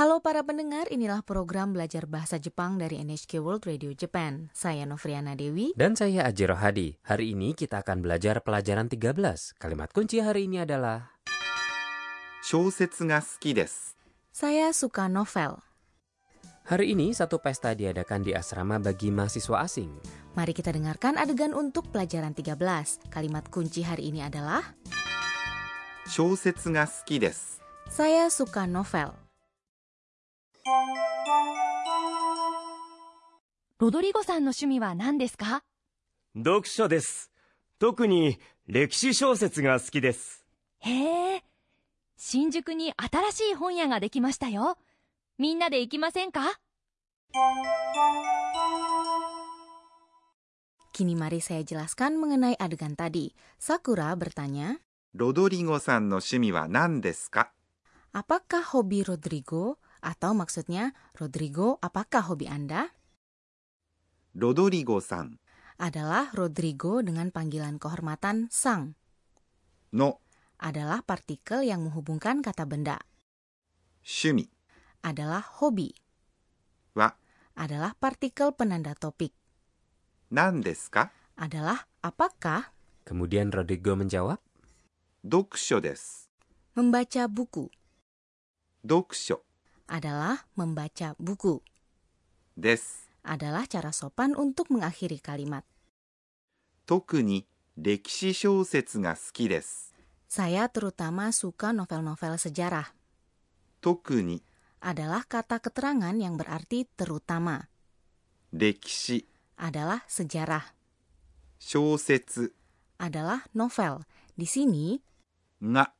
Halo para pendengar, inilah program belajar bahasa Jepang dari NHK World Radio Japan. Saya Novriana Dewi. Dan saya Aji Rohadi. Hari ini kita akan belajar pelajaran 13. Kalimat kunci hari ini adalah... Saya suka novel. Hari ini satu pesta diadakan di asrama bagi mahasiswa asing. Mari kita dengarkan adegan untuk pelajaran 13. Kalimat kunci hari ini adalah... Saya suka novel. ロドリゴさんの趣味は何ですか？読書です。特に歴史小説が好きです。へえ。新宿に新しい本屋ができましたよ。みんなで行きませんか？Kini mari saya jelaskan mengenai adegan tadi. Sakura bertanya, ロドリゴさんの趣味は何ですか apakah hobi Rodrigo? Atau maksudnya, Rodrigo, apakah hobi Anda? Rodrigo-san adalah Rodrigo dengan panggilan kehormatan sang. No adalah partikel yang menghubungkan kata benda. Shumi adalah hobi. Wa adalah partikel penanda topik. Nan ka? Adalah apakah? Kemudian Rodrigo menjawab. Dokusho desu. Membaca buku. Dokusho adalah membaca buku. Des adalah cara sopan untuk mengakhiri kalimat. Tokuni rekishi shousetsu ga suki desu. Saya terutama suka novel-novel sejarah. Tokuni adalah kata keterangan yang berarti terutama. Rekishi adalah sejarah. Shousetsu adalah novel. Di sini, nga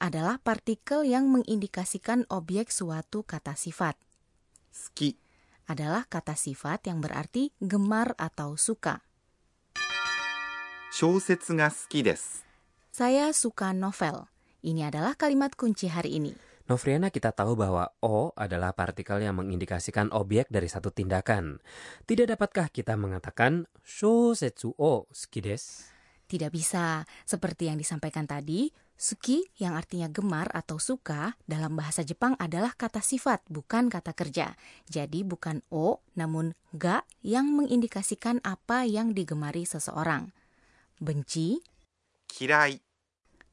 adalah partikel yang mengindikasikan objek suatu kata sifat. Ski adalah kata sifat yang berarti gemar atau suka. Saya suka novel. Ini adalah kalimat kunci hari ini. Novriana kita tahu bahwa O adalah partikel yang mengindikasikan objek dari satu tindakan. Tidak dapatkah kita mengatakan shosetsu o skides? Tidak bisa. Seperti yang disampaikan tadi, Suki yang artinya gemar atau suka dalam bahasa Jepang adalah kata sifat, bukan kata kerja. Jadi bukan o, namun ga yang mengindikasikan apa yang digemari seseorang. Benci, kirai,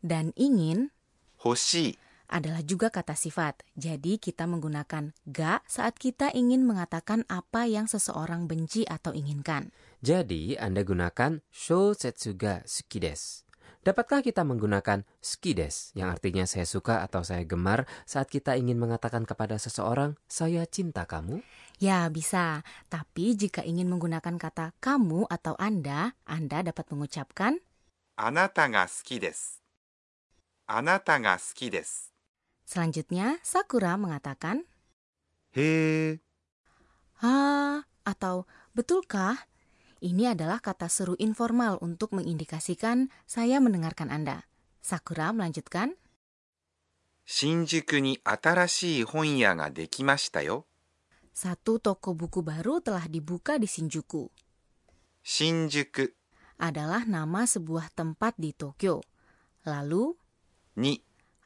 dan ingin, hoshi, adalah juga kata sifat. Jadi kita menggunakan ga saat kita ingin mengatakan apa yang seseorang benci atau inginkan. Jadi Anda gunakan shou setsuga suki desu Dapatkah kita menggunakan skides yang artinya saya suka atau saya gemar saat kita ingin mengatakan kepada seseorang saya cinta kamu? Ya, bisa. Tapi jika ingin menggunakan kata kamu atau Anda, Anda dapat mengucapkan Anata ga suki desu. Anata ga suki desu. Selanjutnya, Sakura mengatakan He. Ha atau betulkah Ini adalah kata seru informal untuk mengindikasikan saya mendengarkan Anda. Sakura melanjutkan, 新宿に新しい本屋ができましたよ。 satu toko buku baru telah dibuka di Shinjuku. 新宿 Adalah nama sebuah tempat di Tokyo. Lalu, に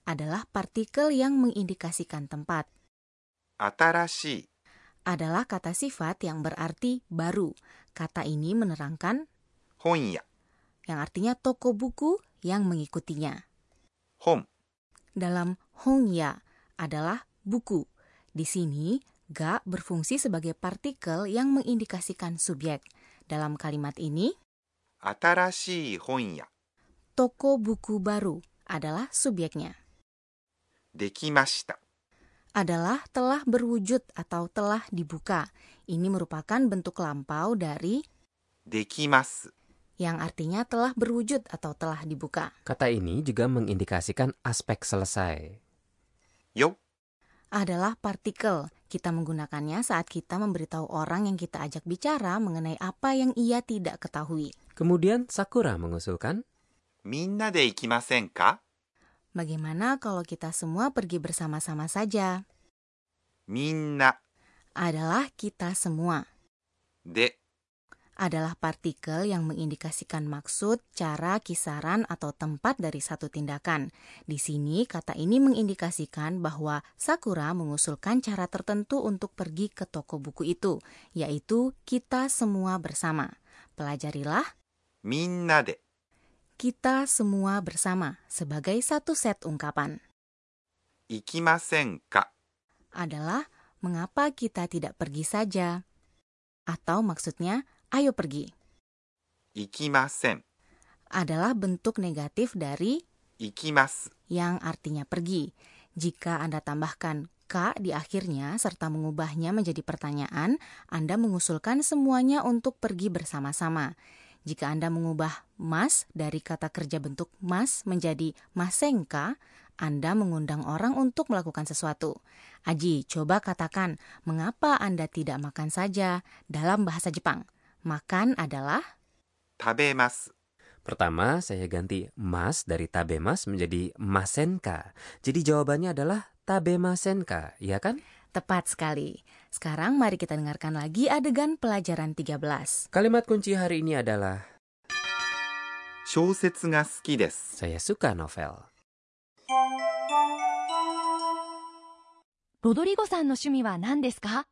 adalah partikel yang mengindikasikan tempat. 新しい adalah kata sifat yang berarti baru. Kata ini menerangkan Honya yang artinya toko buku yang mengikutinya. Home dalam honya adalah buku. Di sini, ga berfungsi sebagai partikel yang mengindikasikan subjek. Dalam kalimat ini, Atarashi Honya. Toko buku baru adalah subjeknya. Dekimashita adalah telah berwujud atau telah dibuka. Ini merupakan bentuk lampau dari dekimasu yang artinya telah berwujud atau telah dibuka. Kata ini juga mengindikasikan aspek selesai. Yo adalah partikel. Kita menggunakannya saat kita memberitahu orang yang kita ajak bicara mengenai apa yang ia tidak ketahui. Kemudian Sakura mengusulkan, Minna de ikimasen? Bagaimana kalau kita semua pergi bersama-sama saja? Minna adalah kita semua. De adalah partikel yang mengindikasikan maksud, cara, kisaran, atau tempat dari satu tindakan. Di sini, kata ini mengindikasikan bahwa Sakura mengusulkan cara tertentu untuk pergi ke toko buku itu, yaitu kita semua bersama. Pelajarilah. Minna de kita semua bersama sebagai satu set ungkapan. Ikimasenka adalah mengapa kita tidak pergi saja. Atau maksudnya, ayo pergi. Ikimasen adalah bentuk negatif dari ikimas yang artinya pergi. Jika Anda tambahkan ka di akhirnya serta mengubahnya menjadi pertanyaan, Anda mengusulkan semuanya untuk pergi bersama-sama. Jika Anda mengubah mas dari kata kerja bentuk mas menjadi masengka, Anda mengundang orang untuk melakukan sesuatu. Aji, coba katakan mengapa Anda tidak makan saja dalam bahasa Jepang. Makan adalah tabemas. Pertama, saya ganti mas dari tabemas menjadi masenka. Jadi jawabannya adalah tabemasenka, ya kan? Tepat sekali. Sekarang mari kita dengarkan lagi adegan pelajaran 13. Kalimat kunci hari ini adalah 小説が好きです saya suka novel. ロドリゴさんの趣味は何ですか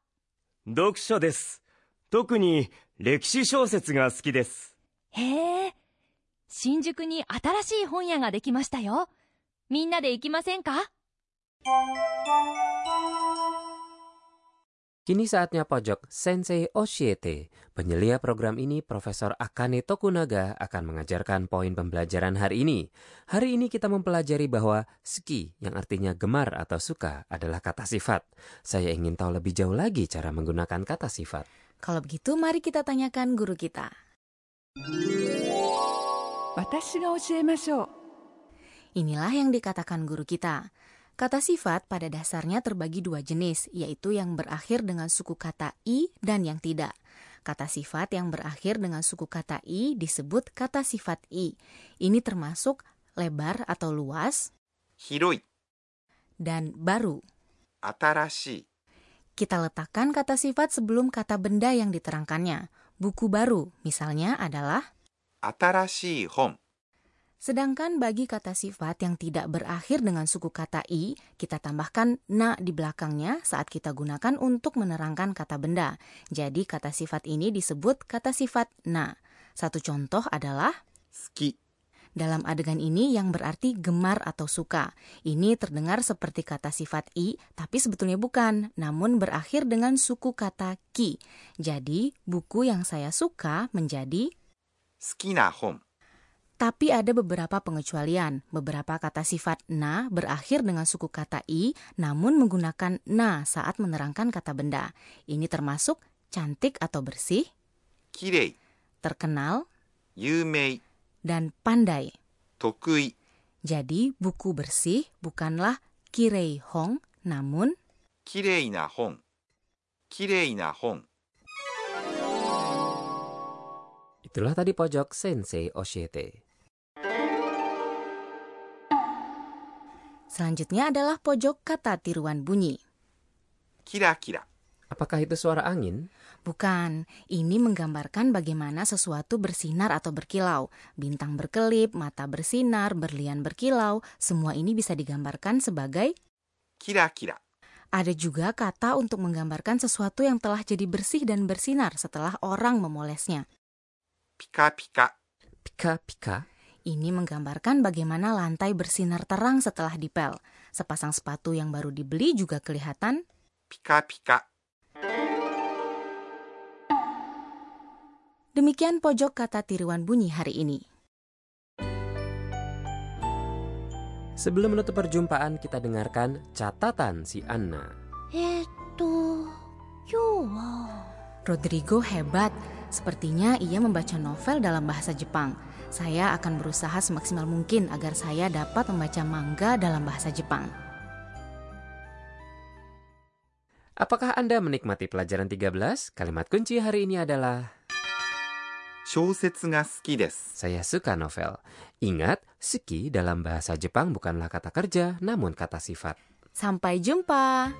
読書です。特に歴史小説が好きです。へえ。新宿に新しい本屋ができましたよ。みんなで行きませんか Kini saatnya pojok Sensei Oshiete, penyelia program ini Profesor Akane Tokunaga akan mengajarkan poin pembelajaran hari ini. Hari ini kita mempelajari bahwa ski yang artinya gemar atau suka adalah kata sifat. Saya ingin tahu lebih jauh lagi cara menggunakan kata sifat. Kalau begitu mari kita tanyakan guru kita. Inilah yang dikatakan guru kita. Kata sifat pada dasarnya terbagi dua jenis, yaitu yang berakhir dengan suku kata i dan yang tidak. Kata sifat yang berakhir dengan suku kata i disebut kata sifat i. Ini termasuk lebar atau luas, hiroi, dan baru, atarashi. Kita letakkan kata sifat sebelum kata benda yang diterangkannya. Buku baru, misalnya, adalah atarashi home. Sedangkan bagi kata sifat yang tidak berakhir dengan suku kata i, kita tambahkan na di belakangnya saat kita gunakan untuk menerangkan kata benda. Jadi kata sifat ini disebut kata sifat na. Satu contoh adalah ski. Dalam adegan ini yang berarti gemar atau suka. Ini terdengar seperti kata sifat i, tapi sebetulnya bukan, namun berakhir dengan suku kata ki. Jadi, buku yang saya suka menjadi skina home. Tapi ada beberapa pengecualian. Beberapa kata sifat na berakhir dengan suku kata i, namun menggunakan na saat menerangkan kata benda. Ini termasuk cantik atau bersih, kirei, terkenal, yumei, dan pandai. Tokui. Jadi buku bersih bukanlah kirei hong, namun kirei na hong. Kirei na hong. Itulah tadi pojok Sensei Oshiete. Selanjutnya adalah pojok kata tiruan bunyi. Kira-kira. Apakah itu suara angin? Bukan, ini menggambarkan bagaimana sesuatu bersinar atau berkilau. Bintang berkelip, mata bersinar, berlian berkilau, semua ini bisa digambarkan sebagai kira-kira. Ada juga kata untuk menggambarkan sesuatu yang telah jadi bersih dan bersinar setelah orang memolesnya. Pika-pika. Pika-pika. Ini menggambarkan bagaimana lantai bersinar terang setelah dipel. Sepasang sepatu yang baru dibeli juga kelihatan pika-pika. Demikian pojok kata tiruan bunyi hari ini. Sebelum menutup perjumpaan, kita dengarkan catatan si Anna. Itu, Rodrigo hebat. Sepertinya ia membaca novel dalam bahasa Jepang. Saya akan berusaha semaksimal mungkin agar saya dapat membaca manga dalam bahasa Jepang. Apakah Anda menikmati pelajaran 13? Kalimat kunci hari ini adalah 小説が好きです saya suka novel. Ingat, suki dalam bahasa Jepang bukanlah kata kerja, namun kata sifat. Sampai jumpa.